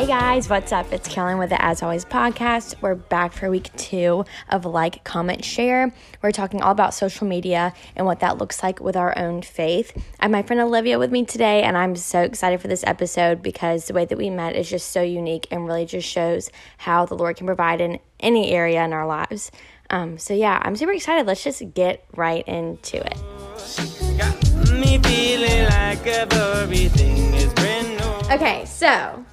Hey guys, what's up? It's Kellen with the As Always podcast. We're back for week two of Like, Comment, Share. We're talking all about social media and what that looks like with our own faith. I have my friend Olivia with me today, and I'm so excited for this episode because the way that we met is just so unique and really just shows how the Lord can provide in any area in our lives. Um, so, yeah, I'm super excited. Let's just get right into it. Okay, so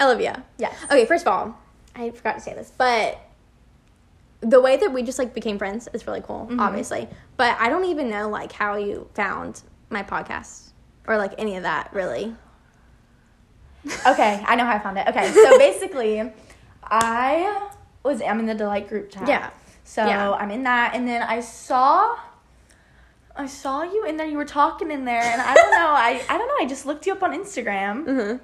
Olivia. Yes. Okay, first of all, I forgot to say this, but the way that we just like became friends is really cool, Mm-hmm. obviously. But I don't even know like how you found my podcast or like any of that really. Okay, I know how I found it. Okay, so basically, I was I'm in the delight group chat. Yeah. So Yeah. I'm in that, and then I saw, I saw you in there. You were talking in there, and I don't know. I I don't know. I just looked you up on Instagram. Mm-hmm.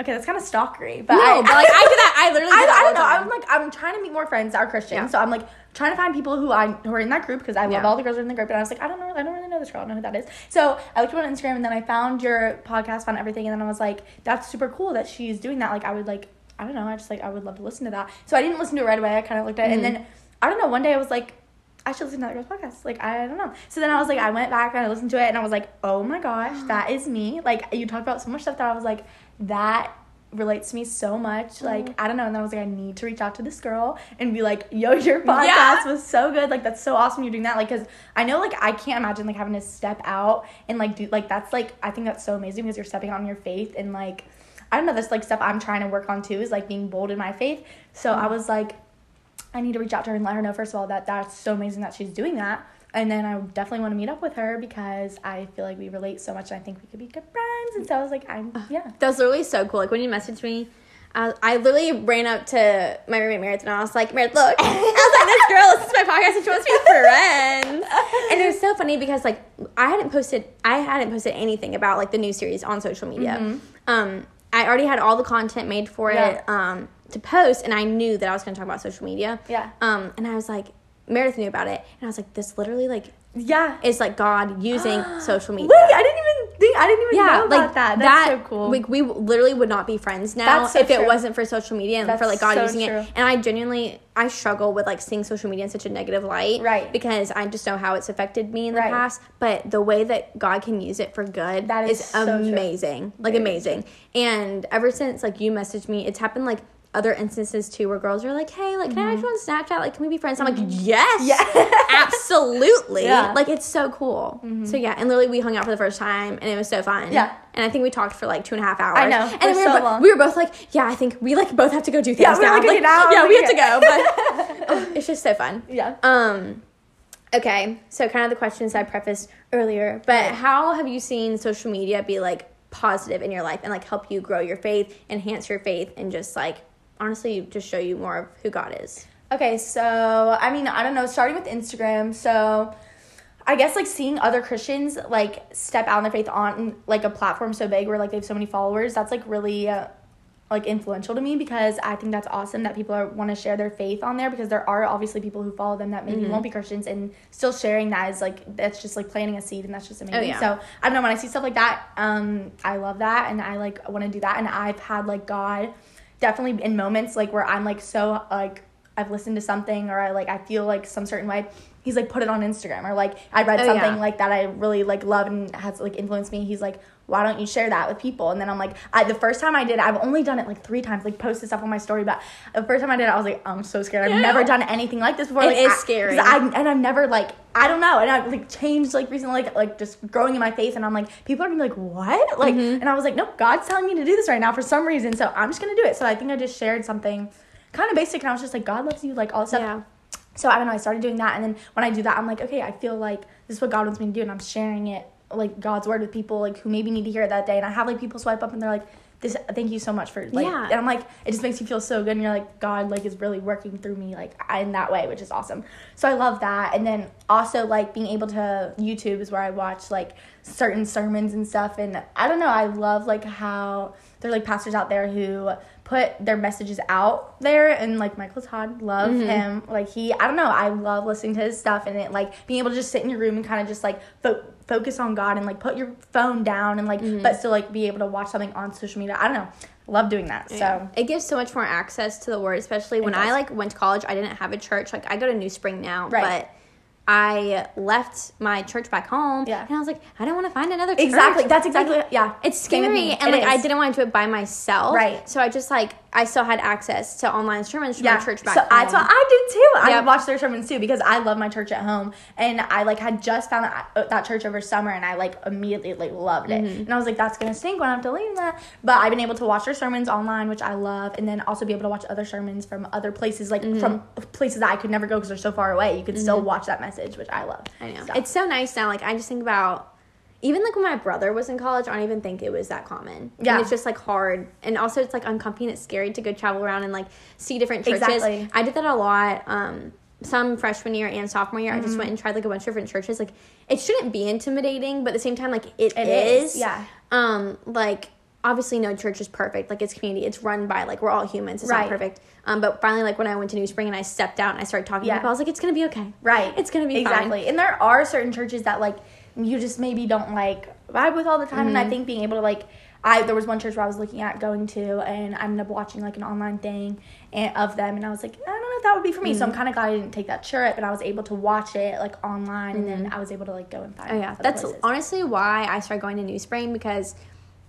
Okay, that's kind of stalkery, but No, I, but like I do that. I literally do I, that I don't know. I'm like I'm trying to meet more friends that are Christian, Yeah. so I'm like trying to find people who I who are in that group because I love Yeah. all the girls are in the group, and I was like I don't know, I don't really know this girl, I don't know who that is. So I looked you up on Instagram, and then I found your podcast, found everything, and then I was like, that's super cool that she's doing that. Like I would like I don't know, I just like I would love to listen to that. So I didn't listen to it right away. I kind of looked at it, Mm-hmm. and then I don't know. One day I was like. I should listen to that girl's podcast. Like I don't know. So then I was like, I went back and I listened to it, and I was like, oh my gosh, that is me. Like you talked about so much stuff that I was like, that relates to me so much. Mm-hmm. Like I don't know. And then I was like, I need to reach out to this girl and be like, yo, your podcast Yeah. was so good. Like that's so awesome you're doing that. Like because I know like I can't imagine like having to step out and like do like that's like I think that's so amazing because you're stepping out on your faith and like I don't know this like stuff I'm trying to work on too is like being bold in my faith. So I mm-hmm. was like. I need to reach out to her and let her know first of all that that's so amazing that she's doing that. And then I definitely want to meet up with her because I feel like we relate so much and I think we could be good friends. And so I was like, I'm yeah. That was literally so cool. Like when you messaged me, I, I literally ran up to my roommate Meredith and I was like, Meredith, look. I was like, this girl listens to my podcast and she wants to be friends. And it was so funny because like I hadn't posted I hadn't posted anything about like the new series on social media. Um, I already had all the content made for Yeah. it um, to post, and I knew that I was going to talk about social media. Yeah. Um, and I was like, Meredith knew about it, and I was like, this literally like Yeah. is like God using social media Wait, I didn't even think I didn't even yeah, know about like that. That's so cool. Like we literally would not be friends now so if it wasn't for social media and for like God so using true. it. And I genuinely I struggle with like seeing social media in such a negative light, Right. Because I just know how it's affected me in the Right. past. But the way that God can use it for good That is so true. amazing, like amazing. And ever since like you messaged me, it's happened like. Other instances too, where girls are like, "Hey, like, can I add you on Snapchat? Like, can we be friends?" I'm like, "Yes, Mm-hmm. Yeah. absolutely." Yeah. Mm-hmm. Like, it's so cool. So yeah, and literally we hung out for the first time, and it was so fun. Yeah. And I think we talked for like two and a half hours. I know, And we, so were bo- we were both like, yeah, I think we like both have to go do things Yeah, we were now. like, okay, now yeah, we we have to go. But oh, it's just so fun. Yeah. Um. Okay, so kind of the questions I prefaced earlier, but Right. how have you seen social media be like positive in your life and like help you grow your faith, enhance your faith, and just like honestly just show you more of who God is? Okay, so I mean, I don't know, starting with Instagram, so I guess like seeing other Christians like step out in their faith on like a platform so big where like they have so many followers, that's like really uh, like influential to me because I think that's awesome that people are want to share their faith on there because there are obviously people who follow them that maybe won't be Christians and still sharing that is like that's just like planting a seed and that's just amazing. yeah. So I don't know when I see stuff like that, um, I love that and I like want to do that and I've had like God definitely in moments like where I'm like so like I've listened to something or I like I feel like some certain way. He's like put it on Instagram or like I read Oh, something yeah. like that I really like love and has like influenced me. He's like, why don't you share that with people? And then I'm like, I the first time I did, I've only done it like three times, like posted stuff on my story. But the first time I did, it, I was like, I'm so scared. I've Yeah. never done anything like this before. It like, is I- scary. I and I've never like I don't know, and I've like changed like recently, like like just growing in my faith, and I'm like, people are gonna be like, what? Like, Mm-hmm. and I was like, nope, God's telling me to do this right now for some reason, so I'm just gonna do it. So I think I just shared something kind of basic, and I was just like, God loves you, like all stuff. Yeah. So I don't know. I started doing that, and then when I do that, I'm like, okay, I feel like this is what God wants me to do, and I'm sharing it like God's word with people like who maybe need to hear it that day. And I have like people swipe up, and they're like, "This, thank you so much for like." Yeah. And I'm like, it just makes you feel so good, and you're like, God like is really working through me like in that way, which is awesome. So I love that, and then also like being able to YouTube is where I watch like certain sermons and stuff, and I don't know. I love like how there are like pastors out there who put their messages out there and like Michael Todd love Mm-hmm. him like he I don't know I love listening to his stuff and it like being able to just sit in your room and kind of just like fo- focus on God and like put your phone down and like Mm-hmm. but still like be able to watch something on social media. I don't know. Love doing that. So it gives so much more access to the word, especially when I like went to college. I didn't have a church. Like I go to New Spring now, Right. but I left my church back home. Yeah. and I was like, I don't want to find another church. Exactly. That's exactly yeah. It's scary, and It like I didn't want to do it by myself. Right. So I just like I still had access to online sermons from yeah. my church back so home. that's what I did too. I Yep. watched their sermons too because I love my church at home, and I like had just found that, uh, that church over summer, and I like immediately like loved it, Mm-hmm. and I was like, that's gonna stink when I'm deleting that. But I've been able to watch their sermons online, which I love, and then also be able to watch other sermons from other places, like Mm-hmm. from places that I could never go because they're so far away. You could still watch that message, which I love. I know. So. It's so nice now. Like I just think about even like when my brother was in college, I don't even think it was that common. Yeah. And it's just like hard. And also it's like uncomfy and it's scary to go travel around and like see different churches. Exactly. I did that a lot. Um some freshman year and sophomore year, I Mm-hmm. just went and tried like a bunch of different churches. Like it shouldn't be intimidating, but at the same time, like it, It is. is, yeah. Um, like obviously no church is perfect. Like it's community. It's run by like we're all humans. It's Right. not perfect. Um, but finally like when I went to New Spring and I stepped out and I started talking Yeah. to people, I was like, it's gonna be okay. Right. It's gonna be exactly. fine. And there are certain churches that like you just maybe don't like vibe with all the time. And Mm-hmm. I think being able to like I there was one church where I was looking at going to and I ended up watching like an online thing and, of them and I was like, I don't know if that would be for me. Mm-hmm. So I'm kinda glad I didn't take that trip and I was able to watch it like online and then I was able to like go and find Oh yeah, that's places. honestly why I started going to New Spring because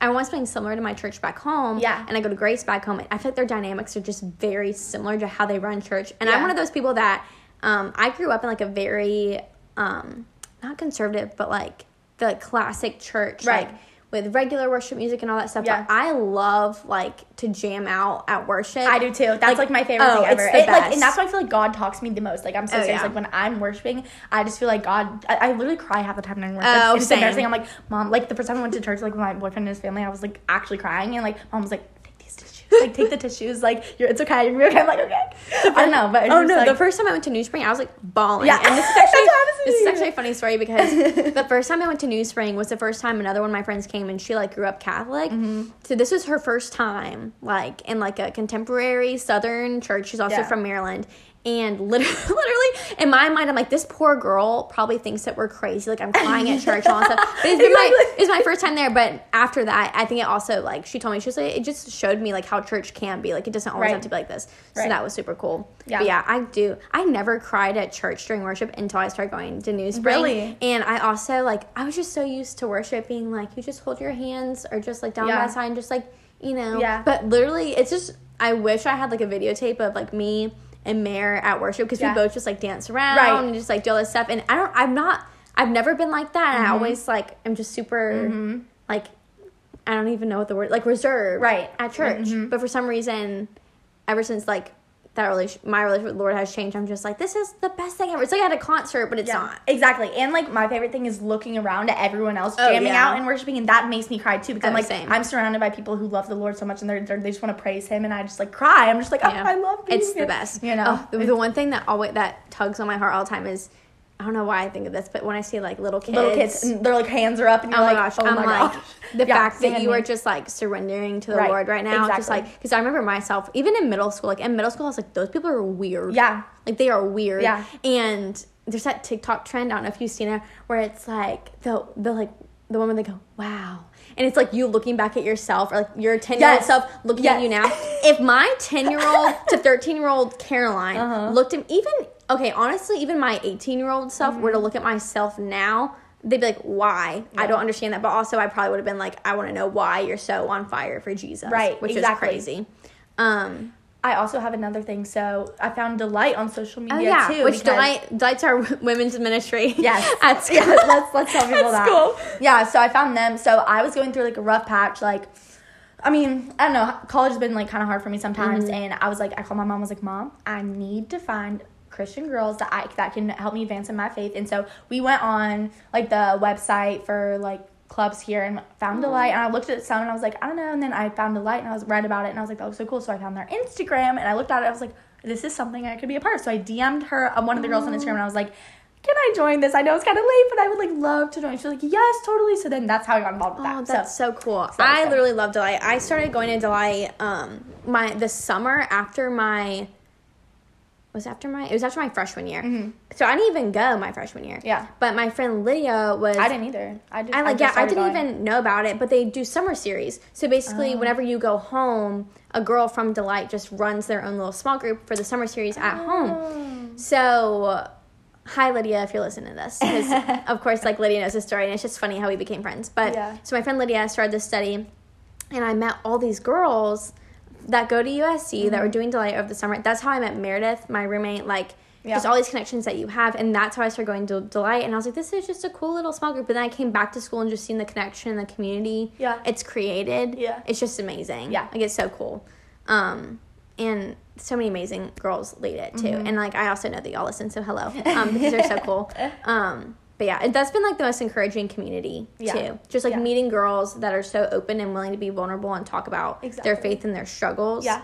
I want something similar to my church back home. Yeah. and I go to Grace back home. And I feel like their dynamics are just very similar to how they run church. And I'm one of those people that um, I grew up in like a very um, not conservative, but like the classic church, Right. like with regular worship music and all that stuff. Yeah. But I love like to jam out at worship. I do too. That's like, my favorite oh, thing ever. It's the It, like, best. and that's why I feel like God talks to me the most. Like I'm so Oh, serious. yeah. Like when I'm worshiping, I just feel like God. I, I literally cry half the time during worship. Oh, it's same. embarrassing. I'm like, mom. Like the first time I went to church, like with my boyfriend and his family, I was like actually crying, and like mom was like, take these tissues. Like take the tissues. Like you're, it's okay. You're okay. I'm like okay. I don't know, but it's oh no! like, the first time I went to New Spring, I was like bawling. Yeah. and this is That's actually what happens to this is actually a funny story because the first time I went to New Spring was the first time another one of my friends came and she like grew up Catholic. Mm-hmm. So this was her first time like in like a contemporary Southern church. She's also Yeah. from Maryland. And literally, literally, in my mind, I'm like, this poor girl probably thinks that we're crazy. Like, I'm crying at church and all that stuff. But it's been my, it's my first time there. But after that, I think it also, like, she told me, she was like, it just showed me, like, how church can be. Like, it doesn't always Right. have to be like this. So Right. that was super cool. Yeah. But yeah, I do. I never cried at church during worship until I started going to New Spring. Really? And I also like I was just so used to worship being like you just hold your hands or just like down Yeah. by the side and just like you know. Yeah. But literally, it's just I wish I had like a videotape of like me and Mare at worship because Yeah. we both just like dance around Right. and just like do all this stuff. And I don't. I'm not. I've never been like that. I Mm-hmm. always like I'm just super like I don't even know what the word like reserved Right. at church. Mhm. But for some reason, ever since like that relation, my relationship with the Lord has changed. I'm just like, this is the best thing ever. It's like at a concert, but it's Yeah, not. exactly. And like my favorite thing is looking around at everyone else Oh, jamming yeah. out and worshiping, and that makes me cry too because I'm Oh, like same. I'm surrounded by people who love the Lord so much and they're, they're they just want to praise Him, and I just like cry. I'm just like, oh, Yeah. I love. Being It's here. the best. You know, Oh, the, the one thing that always that tugs on my heart all the time is I don't know why I think of this, but when I see like little kids, little kids, and their like hands are up, and you're Oh my like, gosh! oh I'm my like gosh. the Yeah, fact that you me. are just like surrendering to the Right, Lord right now, just like because I remember myself even in middle school. Like in middle school, I was like, those people are weird. Yeah. like they are weird. Yeah. and there's that TikTok trend. I don't know if you've seen it, where it's like the the like the one where they go, wow. And it's like you looking back at yourself, or like your 10 year old self looking at you now. If my 10 year old to 13 year old Caroline Uh-huh. looked at even, okay, honestly, even my 18 year old self were to Mm-hmm. look at myself now, they'd be like, why? I don't understand that. But also, I probably would have been like, I want to know why you're so on fire for Jesus. Right, Which exactly. is crazy. Um, I also have another thing. So I found delight on social media oh, yeah. too. which delight, delights our women's ministry. Yes. At school. Yeah, let's let's tell people At that. school. Yeah, so I found them. So I was going through like a rough patch, like I mean, I don't know, college has been like kind of hard for me sometimes Mm-hmm. and I was like I called my mom, I was like, "Mom, I need to find Christian girls that I that can help me advance in my faith." And so we went on like the website for like clubs here and found Delight and I looked at some and I was like, I don't know, and then I found Delight and I was read about it and I was like, that looks so cool. So I found their Instagram and I looked at it, I was like, this is something I could be a part of. So I DM'd her um, one of the girls on Instagram and I was like, can I join this? I know it's kind of late, but I would like love to join. She's like, yes, totally. So then that's how I got involved with Oh, that. that's so so, cool. was I literally love Delight. I started going to Delight um my the summer after my was after my it was after my freshman year. So I didn't even go my freshman year. Mm-hmm. Yeah. But my friend Lydia was I didn't either. I did. I like just yeah, I didn't going. even know about it, but they do summer series. So basically, whenever you go home, a girl from Delight just runs their own little small group for the summer series at Oh. home. So, hi Lydia, if you're listening to this, because of course, like Lydia knows the story, and it's just funny how we became friends. But Yeah. so my friend Lydia started this study, and I met all these girls that go to USC that were doing Delight over the summer. That's how I met Meredith, my roommate. Like. Yeah. Just all these connections that you have, and that's how I started going to Delight. And I was like, "This is just a cool little small group." But then I came back to school and just seeing the connection and the community Yeah. it's created. Yeah. It's just amazing. Yeah. Like it's so cool. Um and so many amazing girls lead it too. Mm-hmm. And like I also know that y'all listen, so hello. Um because they're so cool. Um but yeah, that's been like the most encouraging community Yeah. too. Just like Yeah. meeting girls that are so open and willing to be vulnerable and talk about their faith and their struggles. Yeah.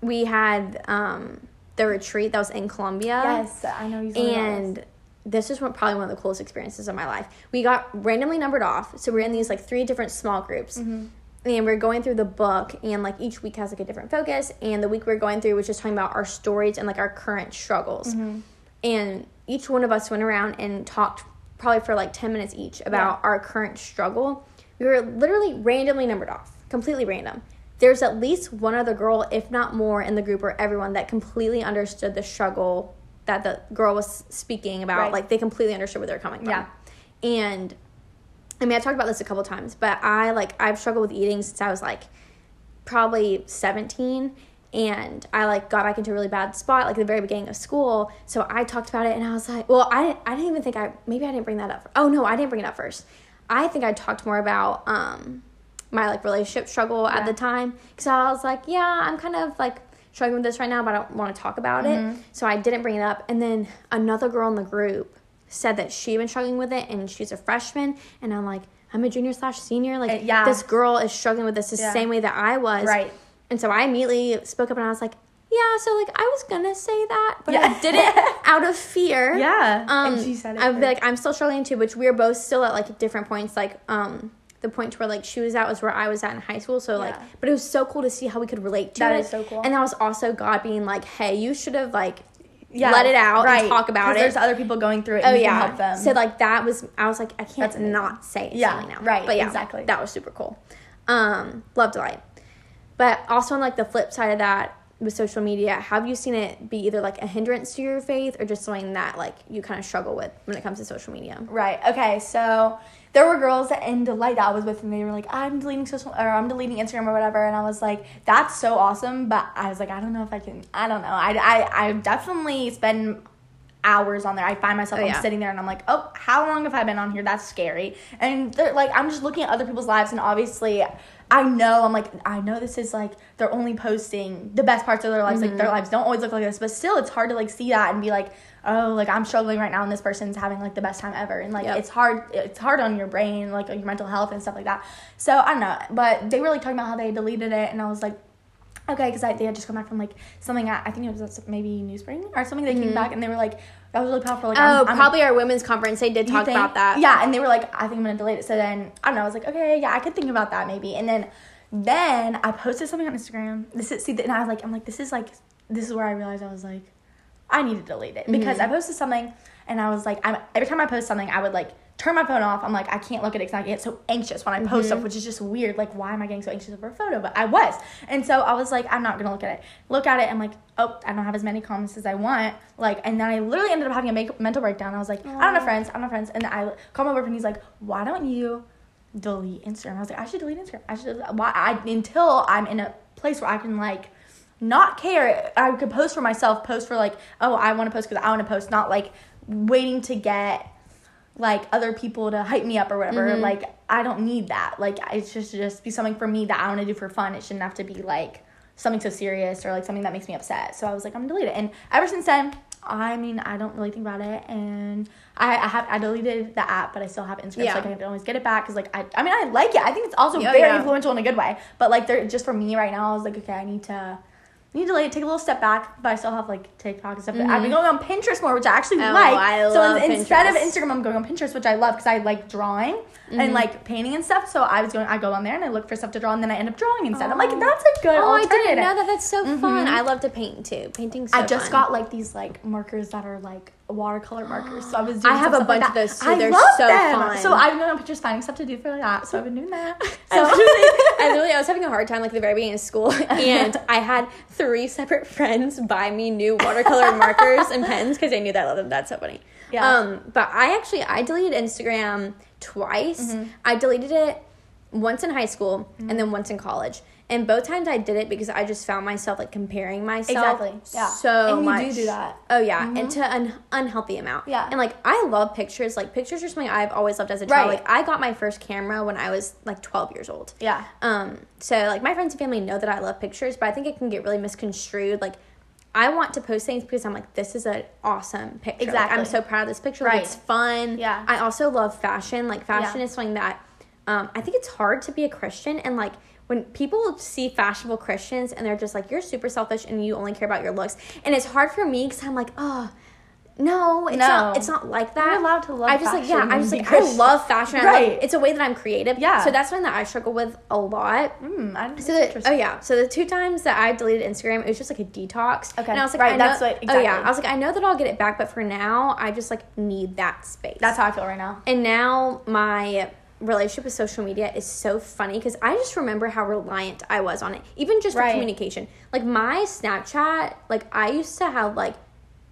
We had um the retreat that was in Columbia. Yes, I know you. told me about this. and this is probably one of the coolest experiences of my life. We got randomly numbered off, so we're in these like three different small groups, Mm-hmm. and we're going through the book, and like each week has like a different focus. And the week we're going through was just talking about our stories and like our current struggles, Mm-hmm. and each one of us went around and talked probably for like ten minutes each about Yeah. our current struggle. We were literally randomly numbered off, completely random. There's at least one other girl, if not more, in the group or everyone that completely understood the struggle that the girl was speaking about. Right. Like they completely understood where they're coming from. Yeah. And I mean, I talked about this a couple times, but I like I've struggled with eating since I was like probably 17 and I like got back into a really bad spot like the very beginning of school. So I talked about it and I was like, well, I didn't, I didn't even think I maybe I didn't bring that up. Oh no, I didn't bring it up first. I think I talked more about um my like relationship struggle at the time cuz I was like, yeah, I'm kind of like struggling with this right now, but I don't want to talk about Mm-hmm. it. So I didn't bring it up and then another girl in the group said that she'd been struggling with it and she's a freshman and I'm like I'm a junior slash senior. Like Uh, yeah. this girl is struggling with this the Yeah. same way that I was. Right. And so I immediately spoke up and I was like, yeah, so like I was gonna say that, but Yeah. I did it out of fear. Yeah. Um, and she said it. I'd be like, I'm still struggling too, which we are both still at like different points. Like, um, the point to where like she was at was where I was at in high school. So like, but it was so cool to see how we could relate to That it. is so cool. And that was also God being like, hey, you should have like Yeah, let it out right, and talk about it. There's other people going through it. Oh yeah. can help them. So like that was I was like I can't That's not say it Yeah, now. right, But yeah, exactly. That was super cool. Um, love delight. But also on like the flip side of that with social media, have you seen it be either like a hindrance to your faith or just something that like you kind of struggle with when it comes to social media? Right. Okay. So there were girls in Delight that I was with, and they were like, "I'm deleting social or I'm deleting Instagram or whatever," and I was like, "That's so awesome," but I was like, "I don't know if I can. I don't know. I I, I definitely spend." hours on there i find myself Oh, i'm yeah. sitting there and i'm like oh how long have i been on here that's scary and they're like i'm just looking at other people's lives and obviously i know i'm like i know this is like they're only posting the best parts of their lives like Mm-hmm. their lives don't always look like this but still it's hard to like see that and be like oh like i'm struggling right now and this person's having like the best time ever and like Yep. it's hard it's hard on your brain like your mental health and stuff like that so i don't know but they were like talking about how they deleted it and i was like okay because they had just come back from like something at, i think it was maybe newspring or something they came back and they were like that was really powerful like Mm-hmm. Oh, I'm, I'm- probably our women's conference. They did talk think? about that. Yeah, and they were like, I think I'm gonna delete it. So then I don't know. I was like, okay, yeah, I could think about that maybe. And then then I posted something on Instagram. This is see, and I was like, I'm like, this is like, this is where I realized I was like, I need to delete it because Mm-hmm. I posted something and I was like, I'm every time I post something, I would like turn my phone off. I'm like, I can't look at it because I get so anxious when I post Mm-hmm. stuff, which is just weird. Like, why am I getting so anxious over a photo? But I was, and so I was like, I'm not gonna look at it. Look at it. I'm like, oh, I don't have as many comments as I want. Like, and then I literally ended up having a make- mental breakdown. I was like, I don't have friends. I don't have friends. And I called my boyfriend. He's like, why don't you delete Instagram? I was like, I should delete Instagram. I should. Why? I until I'm in a place where I can like not care. I could post for myself, post for like, oh, I want to post because I want to post, not like waiting to get like other people to hype me up or whatever. Mm-hmm. Like I don't need that. Like it's just just be something for me that I want to do for fun. It shouldn't have to be like something so serious or like something that makes me upset. So I was like, I'm gonna delete it. And ever since then, I mean, I don't really think about it. And I, I have I deleted the app, but I still have Instagram, Yeah. so like, I can always get it back. Cause like I, I mean, I like it. I think it's also Yeah, very yeah. influential in a good way. But like, they're just for me right now. I was like, okay, I need to need to like take a little step back, but I still have like TikTok and stuff. I've been going on Pinterest more, which I actually Mm-hmm. Oh, like. I so in- instead of Instagram, I'm going on Pinterest, which I love because I like drawing Mm-hmm. and like painting and stuff. So I was going, I go on there and I look for stuff to draw, and then I end up drawing instead. I'm like, that's a good Oh, I didn't know that. That's so fun. I love to paint too. Painting's so I just fun. got like these like markers that are like watercolor markers. So I was doing I have a stuff like bunch of those, too. I They're love so them. fun. So I've been on Pinterest finding stuff to do for that. So I've been doing that. I So literally, I literally, I was having a hard time like the very beginning of school, and I had three separate friends buy me new watercolor markers and pens because they knew that I loved them. That's so funny. Yeah. Um, but I actually I deleted Instagram twice. Mm-hmm. I deleted it once in high school and then once in college. And both times I did it because I just found myself like comparing myself Exactly. Yeah. so And you much. do do that. Oh yeah, and to an unhealthy amount. Yeah. And like I love pictures. Like pictures are something I've always loved as a child. Right. Like I got my first camera when I was like 12 years old. yeah. Um, so like my friends and family know that I love pictures, but I think it can get really misconstrued. Like I want to post things because I'm like, this is an awesome picture. Like, Exactly. I'm so proud of this picture. Like, Right. it's fun. Yeah. I also love fashion. Like fashion Yeah. is something that um, I think it's hard to be a Christian and like when people see fashionable Christians and they're just like, you're super selfish and you only care about your looks. And it's hard for me because I'm like, oh, no, it's No. not. It's not like that. You're allowed to love I just like yeah. I just like I love fashion. Right. it's a way that I'm creative. Yeah. So that's something that I struggle with a lot. Mm, So the, oh yeah, so the two times that I deleted Instagram, it was just like a detox. Okay. and I was like, Right, I know, that's what- Oh yeah. I was like, I know that I'll get it back, but for now, I just like need that space. That's how I feel right now. and now my relationship with social media is so funny because I just remember how reliant I was on it, even just for communication. Like my Snapchat, like I used to have like.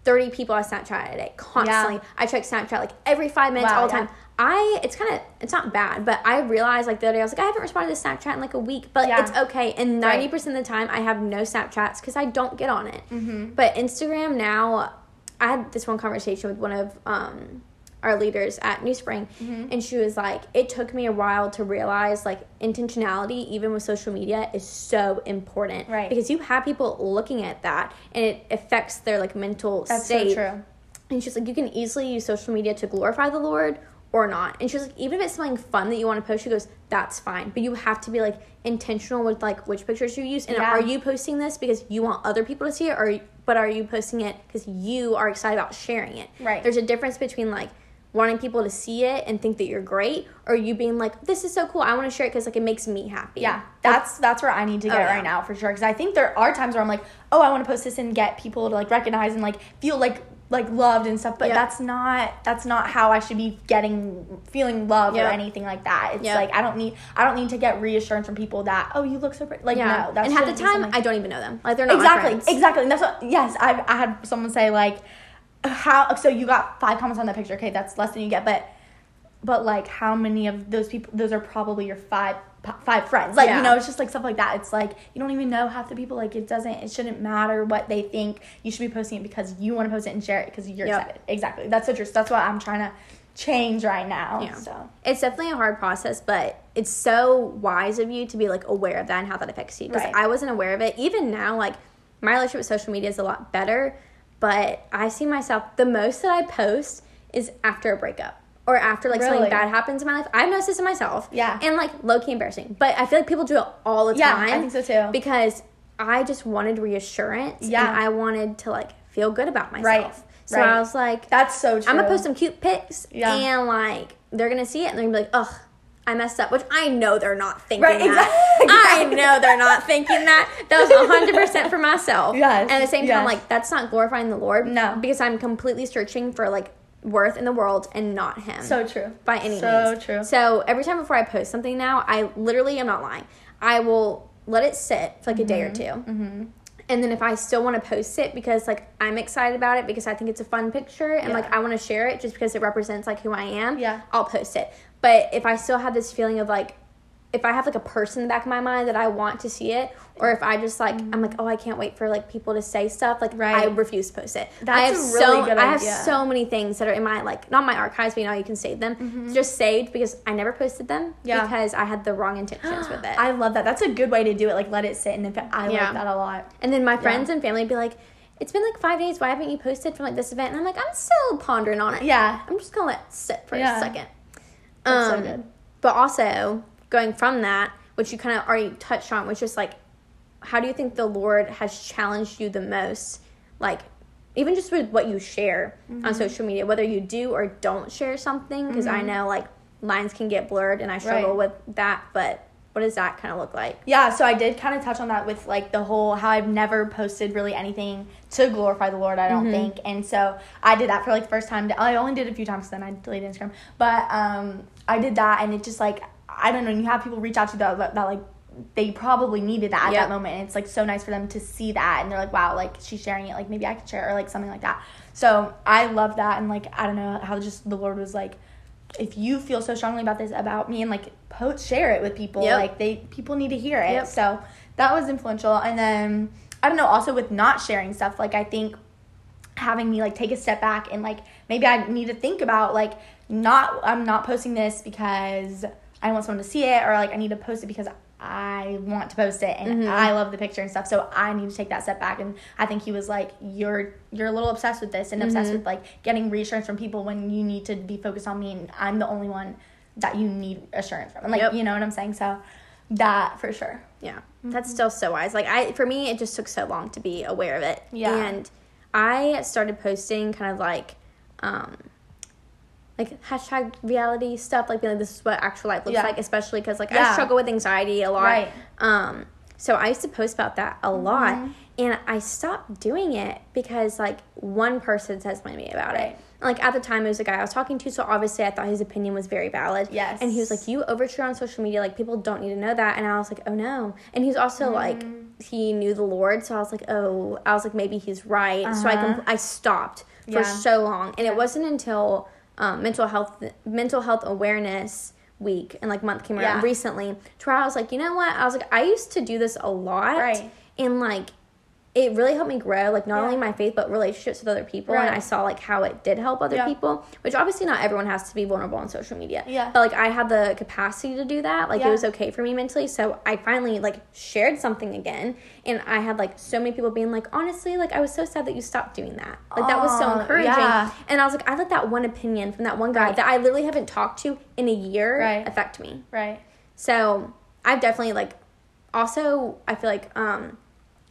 30 people on Snapchat a day constantly. I check Snapchat like every five minutes Wow, all the yeah. time. I it's kind of it's not bad, but I realized like the other day I was like I haven't responded to Snapchat in like a week, but Yeah. it's okay. And Right. ninety percent of the time I have no Snapchats because I don't get on it. Mm-hmm. But Instagram now, I had this one conversation with one of um, our leaders at New Spring, Mm-hmm. and she was like, "It took me a while to realize like intentionality, even with social media, is so important, Right. Because you have people looking at that, and it affects their like mental That's state. so true. And she's like, you can easily use social media to glorify the Lord or not. And she's like, even if it's something fun that you want to post, she goes, that's fine. But you have to be like intentional with like which pictures you use. And Yeah. are you posting this because you want other people to see it, or but are you posting it because you are excited about sharing it? Right. There's a difference between like wanting people to see it and think that you're great, or you being like, this is so cool, I want to share it because like it makes me happy. Yeah, that's that's where I need to oh, get Oh, yeah. right now for sure. Because I think there are times where I'm like, oh, I want to post this and get people to like recognize and like feel like like loved and stuff. But Yeah. that's not that's not how I should be getting feeling love Yeah. or anything like that. It's Yeah. like I don't need I don't need to get reassurance from people that oh you look so pretty. Like yeah. no, that's and half the time, I don't even know them. Like they're not exactly exactly. And that's what yes I I had someone say like how so you got five comments on that picture. Okay, that's less than you get, but but like how many of those people those are probably your five five friends like Yeah. you know it's just like stuff like that it's like you don't even know half the people like it doesn't it shouldn't matter what they think you should be posting it because you want to post it and share it because you're Yep. excited exactly that's true So that's what i'm trying to change right now Yeah. so It's definitely a hard process, but it's so wise of you to be like aware of that and how that affects you. Because Right. I wasn't aware of it. Even now, like my relationship with social media is a lot better, but I see myself the most that I post is after a breakup or after like Really? something bad happens in my life. I've noticed this in myself. Yeah. And like low key embarrassing. But I feel like people do it all the Yeah, time. I think so too. Because I just wanted reassurance. Yeah. And I wanted to like feel good about myself. Right. So Right. I was like, that's so true I'm gonna post some cute pics, Yeah. and like they're gonna see it, and they're gonna be like, "Ugh, I messed up," which I know they're not thinking Right, that. exactly. I know they're not thinking that. That was 100 percent for myself. Yes, And at the same time, yes. like that's not glorifying the Lord. No. because I'm completely searching for like worth in the world and not Him. so true by any so means. So true So every time before I post something now, I literally am not lying. I will let it sit for like a day or 2 Mm-hmm. And then if I still want to post it because like I'm excited about it because I think it's a fun picture and Yeah. like I want to share it just because it represents like who I am, Yeah. I'll post it. But if I still have this feeling of like if I have like a person in the back of my mind that I want to see it, or if I just like I'm like, oh, I can't wait for like people to say stuff, like Mm-hmm. Right. I refuse to post it. That's I have a really so good I have so many things that are in my like not my archives, but you know you can save them. Just saved because I never posted them Mm-hmm. Yeah. because I had the wrong intentions with it. i love that that's a good way to do it like let it sit and if i Yeah. like that a lot and then my friends and family be like, "It's been like five days. Why haven't you posted from like this event?" And I'm like, "I'm still pondering on it. yeah I'm just gonna let it sit for Yeah. a second. That's so Um, good. But also going from that, which you kind of already touched on, which is like how do you think the Lord has challenged you the most? Like, even just with what you share Mm-hmm. on social media, whether you do or don't share something, because I know like lines can get blurred and I struggle Right. with that. But what does that kind of look like? Yeah, so I did kind of touch on that with like the whole how I've never posted really anything to glorify the Lord. I don't think, and so I did that for like the first time. I only did it a few times, then I deleted Instagram. But um, I did that, and it just like I don't know. You have people reach out to you that, that, that like they probably needed that at Yep. that moment. And it's like so nice for them to see that, and they're like, wow, like she's sharing it. Like maybe I could share, it, or like something like that. So I love that, and like I don't know how just the Lord was like if you feel so strongly about this about me and like post share it with people Yep. like they people need to hear it Yep. so that was influential and then i don't know also with not sharing stuff like i think having me like take a step back and like maybe i need to think about like not i'm not posting this because i want someone to see it or like i need to post it because i want to post it and mm-hmm. i love the picture and stuff so i need to take that step back and i think he was like you're you're a little obsessed with this and obsessed mm-hmm. with like getting reassurance from people when you need to be focused on me and i'm the only one that you need assurance from and like Yep. you know what i'm saying so that for sure Yeah, mm-hmm. that's still so wise. Like I, for me, it just took so long to be aware of it. Yeah. and I started posting kind of like, um, like hashtag reality stuff. Like being like, this is what actual life looks Yeah. like, especially because like I struggle with anxiety a lot. Right. Um, so I used to post about that a lot, Mm-hmm. and I stopped doing it because like one person says something to me about it. Right. Like at the time, it was a guy I was talking to, so obviously I thought his opinion was very valid. Yes. And he was like, "You overshare on social media. Like people don't need to know that." And I was like, "Oh no." And he's also like, he knew the Lord, so I was like, "Oh," I was like, "Maybe he's right." So I Uh-huh. com- I stopped for Yeah. so long, and it wasn't until um, mental health mental health awareness week and like month came around Yeah. recently to where I was like, you know what? I was like, I used to do this a lot, Right. And like, it really helped me grow, like not Yeah. only my faith but relationships with other people. And I saw like how it did help other Yeah. people, which obviously not everyone has to be vulnerable on social media. Yeah. But like I had the capacity to do that. Like Yeah. it was okay for me mentally. So I finally like shared something again, and I had like so many people being like, honestly, like I was so sad that you stopped doing that. Like that was so encouraging. yeah. And I was like, I let that one opinion from that one guy Right. that I literally haven't talked to in a year Right. affect me. right So I've definitely like also I feel like um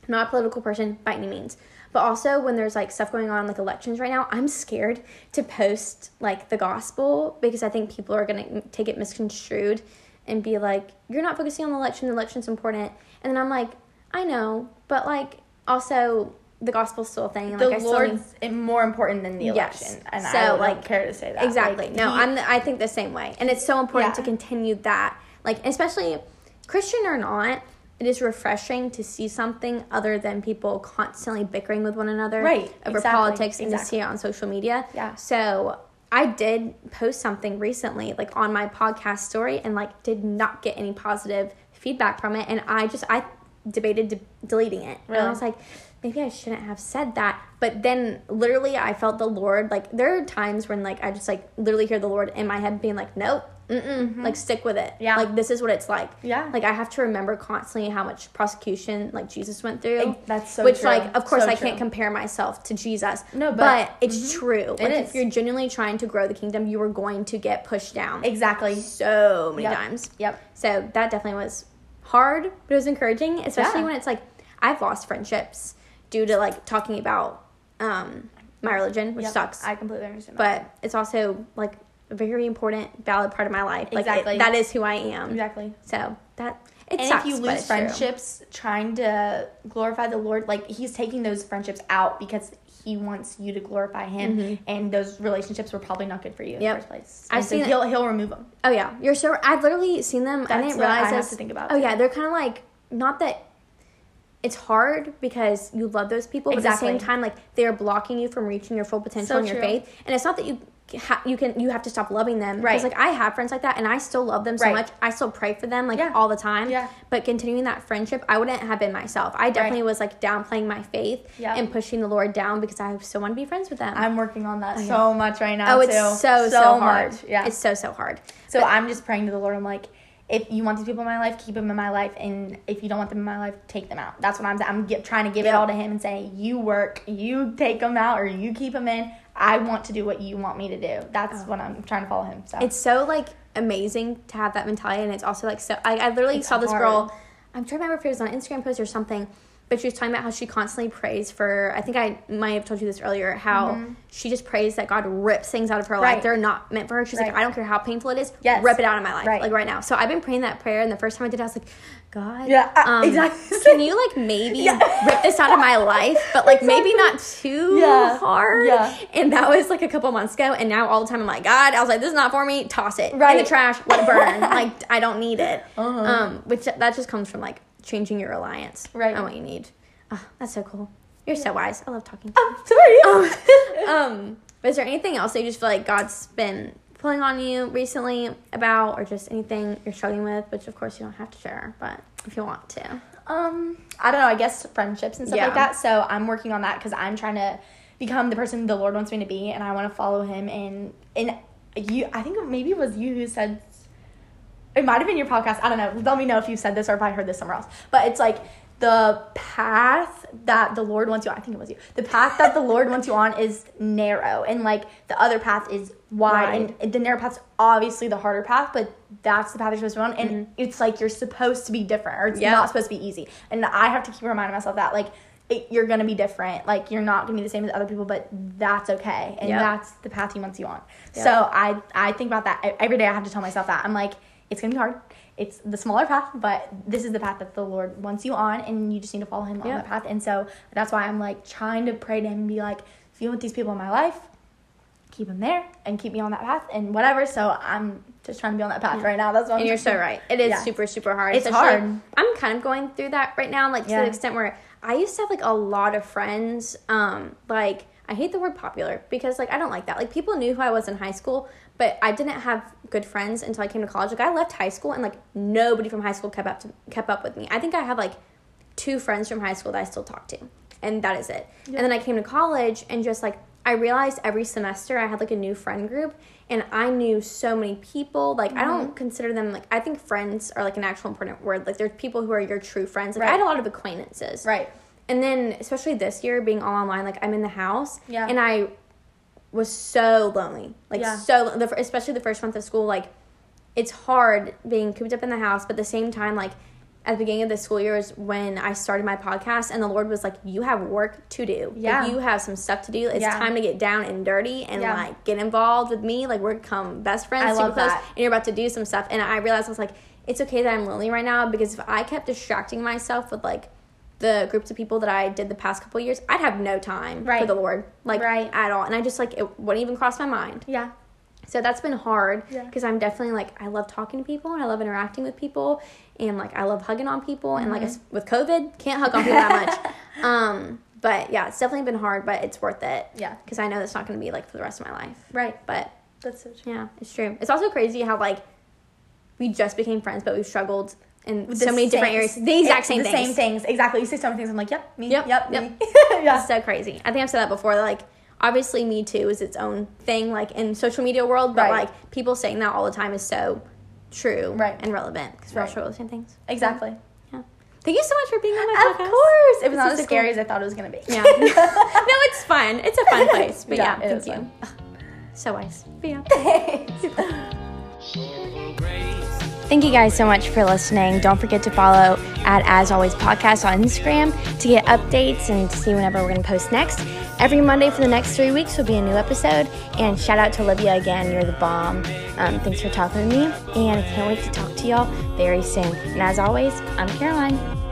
not a political person by any means. But also when there's like stuff going on like elections right now, I'm scared to post like the gospel because I think people are gonna take it misconstrued and be like, You're not focusing on the election, the election's important and then I'm like, I know, but like also the gospel's still a thing the like I still need Lord's more important than the Yes. election, and So, I don't like, care to say that. Exactly. Like, no, he- I'm. The, I think the same way, and it's so important Yeah. to continue that. Like, especially Christian or not, it is refreshing to see something other than people constantly bickering with one another Right, over exactly, politics and to see it on social media. Yeah. So I did post something recently, like on my podcast story, and like did not get any positive feedback from it, and I just I debated de- deleting it, and I was oh. like. Maybe I shouldn't have said that, but then literally I felt the Lord like there are times when like I just like literally hear the Lord in my head being like, nope, mm-mm, like stick with it, Mm-hmm. Yeah. like this is what it's like, Yeah. like I have to remember constantly how much prosecution like Jesus went through, Ex- that's so which true. like of course So I true. can't compare myself to Jesus, No, but, but- it's true. Like if you're genuinely trying to grow the kingdom, you are going to get pushed down exactly. so many Yep. times. Yep. So that definitely was hard, but it was encouraging, especially Yeah. when it's like I've lost friendships due to like talking about um, my religion, which Yep. sucks. I completely understand. but it's also like very important, valid part of my life. Like it- that is who I am. exactly. So that it And sucks. if you lose it's true. friendships trying to glorify the Lord, like He's taking those friendships out because He wants you to glorify Him, and those relationships were probably not good for you in Mm-hmm. Yep. the first place. I've so seen He'll He'll remove them. Oh yeah, you're so. I've literally seen them. I didn't what I have this. to think about, Oh too. yeah, they're kind of like not that. It's hard because you love those people, but at the same time, like they are blocking you from reaching your full potential So in your true. faith. And it's not that you you can you have to stop loving them. Right. Because like I have friends like that, and I still love them so Right. much. I still pray for them like Yeah. all the time. Yeah. But continuing that friendship, I wouldn't have been myself. I definitely Right. was like downplaying my faith Yeah. and pushing the Lord down because I still want to be friends with them. I'm working on that oh, so much right now. oh, it's too. so so, hard. much. Yeah. it's so so hard. So I'm just praying to the Lord. I'm like, if you want these people in my life, keep them in my life, and if you don't want them in my life, take them out. That's what I'm. I'm get, trying to give it all to Him and say, you work, you take them out, or you keep them in. I want to do what you want me to do. That's oh. what I'm trying to follow Him. So It's so like amazing to have that mentality, and it's also like so. I, I literally It's saw this girl I'm trying to remember if it was on Instagram post or something, but she was talking about how she constantly prays for. I think I might have told you this earlier. How she just prays that God rips things out of her Mm-hmm. Right. life. They're not meant for her. She's like, I don't care how painful it is. Yes. rip it out of my life, Right. like right now. So I've been praying that prayer, and the first time I did, it, I was like, God, Yeah, uh, exactly. Can you like maybe rip this out of my life, but like maybe not too Yeah. hard? Yeah. And that was like a couple months ago, and now all the time I'm like, God, I was like, this is not for me. Toss it right. in the trash. Let it burn. like I don't need it. Uh-huh. Um, which that just comes from like changing your reliance Right. on what you need. Oh, that's so cool. You're so wise. I love talking. Oh, sorry. um, but is there anything else that you just feel like God's been pulling on you recently about, or just anything you're struggling with? Which of course you don't have to share, but if you want to. Um, I don't know. I guess friendships and stuff Yeah. like that. So I'm working on that because I'm trying to become the person the Lord wants me to be, and I want to follow Him. And and you, I think maybe it was you who said it might have been your podcast. I don't know. Let me know if you said this or if I heard this somewhere else. But it's like the path that the Lord wants you on. I think it was you. The path that the Lord wants you on is narrow, and like the other path is wide. And the narrow path's obviously the harder path, but that's the path you're supposed to be on. And mm-hmm. it's like you're supposed to be different, or it's Yeah. not supposed to be easy. And I have to keep reminding myself that like. It, you're gonna be different. Like you're not gonna be the same as other people, but that's okay, and Yep. that's the path he wants you on. Yep. So I I think about that every day. I have to tell myself that I'm like, it's gonna be hard. It's the smaller path, but this is the path that the Lord wants you on, and you just need to follow Him on Yep. that path. And so that's why I'm like trying to pray to Him and be like, if you want these people in my life, keep them there and keep me on that path and whatever. So I'm just trying to be on that path right now. That's what I'm And you're so right. It is Yeah. super, super hard. It's especially- hard. I'm kind of going through that right now, like to the extent where I used to have like a lot of friends. Um, like I hate the word popular because like I don't like that. Like people knew who I was in high school, but I didn't have good friends until I came to college. Like I left high school and like nobody from high school kept up to, kept up with me. I think I have like two friends from high school that I still talk to, and that is it. And then I came to college and just like I realized every semester I had like a new friend group, and I knew so many people. Like I Mm-hmm. don't consider them like I think friends are like an actual important word. Like there's people who are your true friends. Like I had a lot of acquaintances, Right. and then especially this year being all online, like I'm in the house, Yeah. and I was so lonely, like Yeah. so. The, especially the first month of school, like it's hard being cooped up in the house, but at the same time, like at the beginning of the school year is when I started my podcast, and the Lord was like, "You have work to do. Like, Yeah. you have some stuff to do. It's Yeah. time to get down and dirty and Yeah. like get involved with me. Like we're become best friends, I super love close, that. and you're about to do some stuff." And I realized I was like, "It's okay that I'm lonely right now because if I kept distracting myself with like." The groups of people that I did the past couple years, I'd have no time for the Lord, like Right. at all, and I just like it wouldn't even cross my mind. Yeah. So that's been hard Yeah. because I'm definitely like I love talking to people and I love interacting with people and like I love hugging on people and like Mm-hmm. With COVID can't hug on people that much. Um, but yeah, it's definitely been hard, but it's worth it. Yeah. because I know it's not going to be like for the rest of my life. Right. But That's so true. yeah, it's true. It's also crazy how like we just became friends, but we've struggled in With so the many different areas. The exact same the things. same things. Exactly. You say so many things. I'm like, yep, me. Yep, Yep. yep. Me. yeah. It's so crazy. I think I've said that before. Like, obviously, Me Too is its own thing, like in social media world. But Right. like people saying that all the time is so true, Right. and relevant because we all Right. struggle with the same things. Exactly. Yeah. Thank you so much for being on my Of podcast. Of course. It was This not as scary as I thought it was gonna be. Yeah. no, it's fun. It's a fun place. But yeah, Yeah, thank you. So wise. But yeah. Thank you guys so much for listening. Don't forget to follow at As Always Podcast on Instagram to get updates and to see whenever we're going to post next. Every Monday for the next three weeks will be a new episode. And shout out to Olivia again. You're the bomb. Um, thanks for talking to me. And I can't wait to talk to y'all very soon. And as always, I'm Caroline.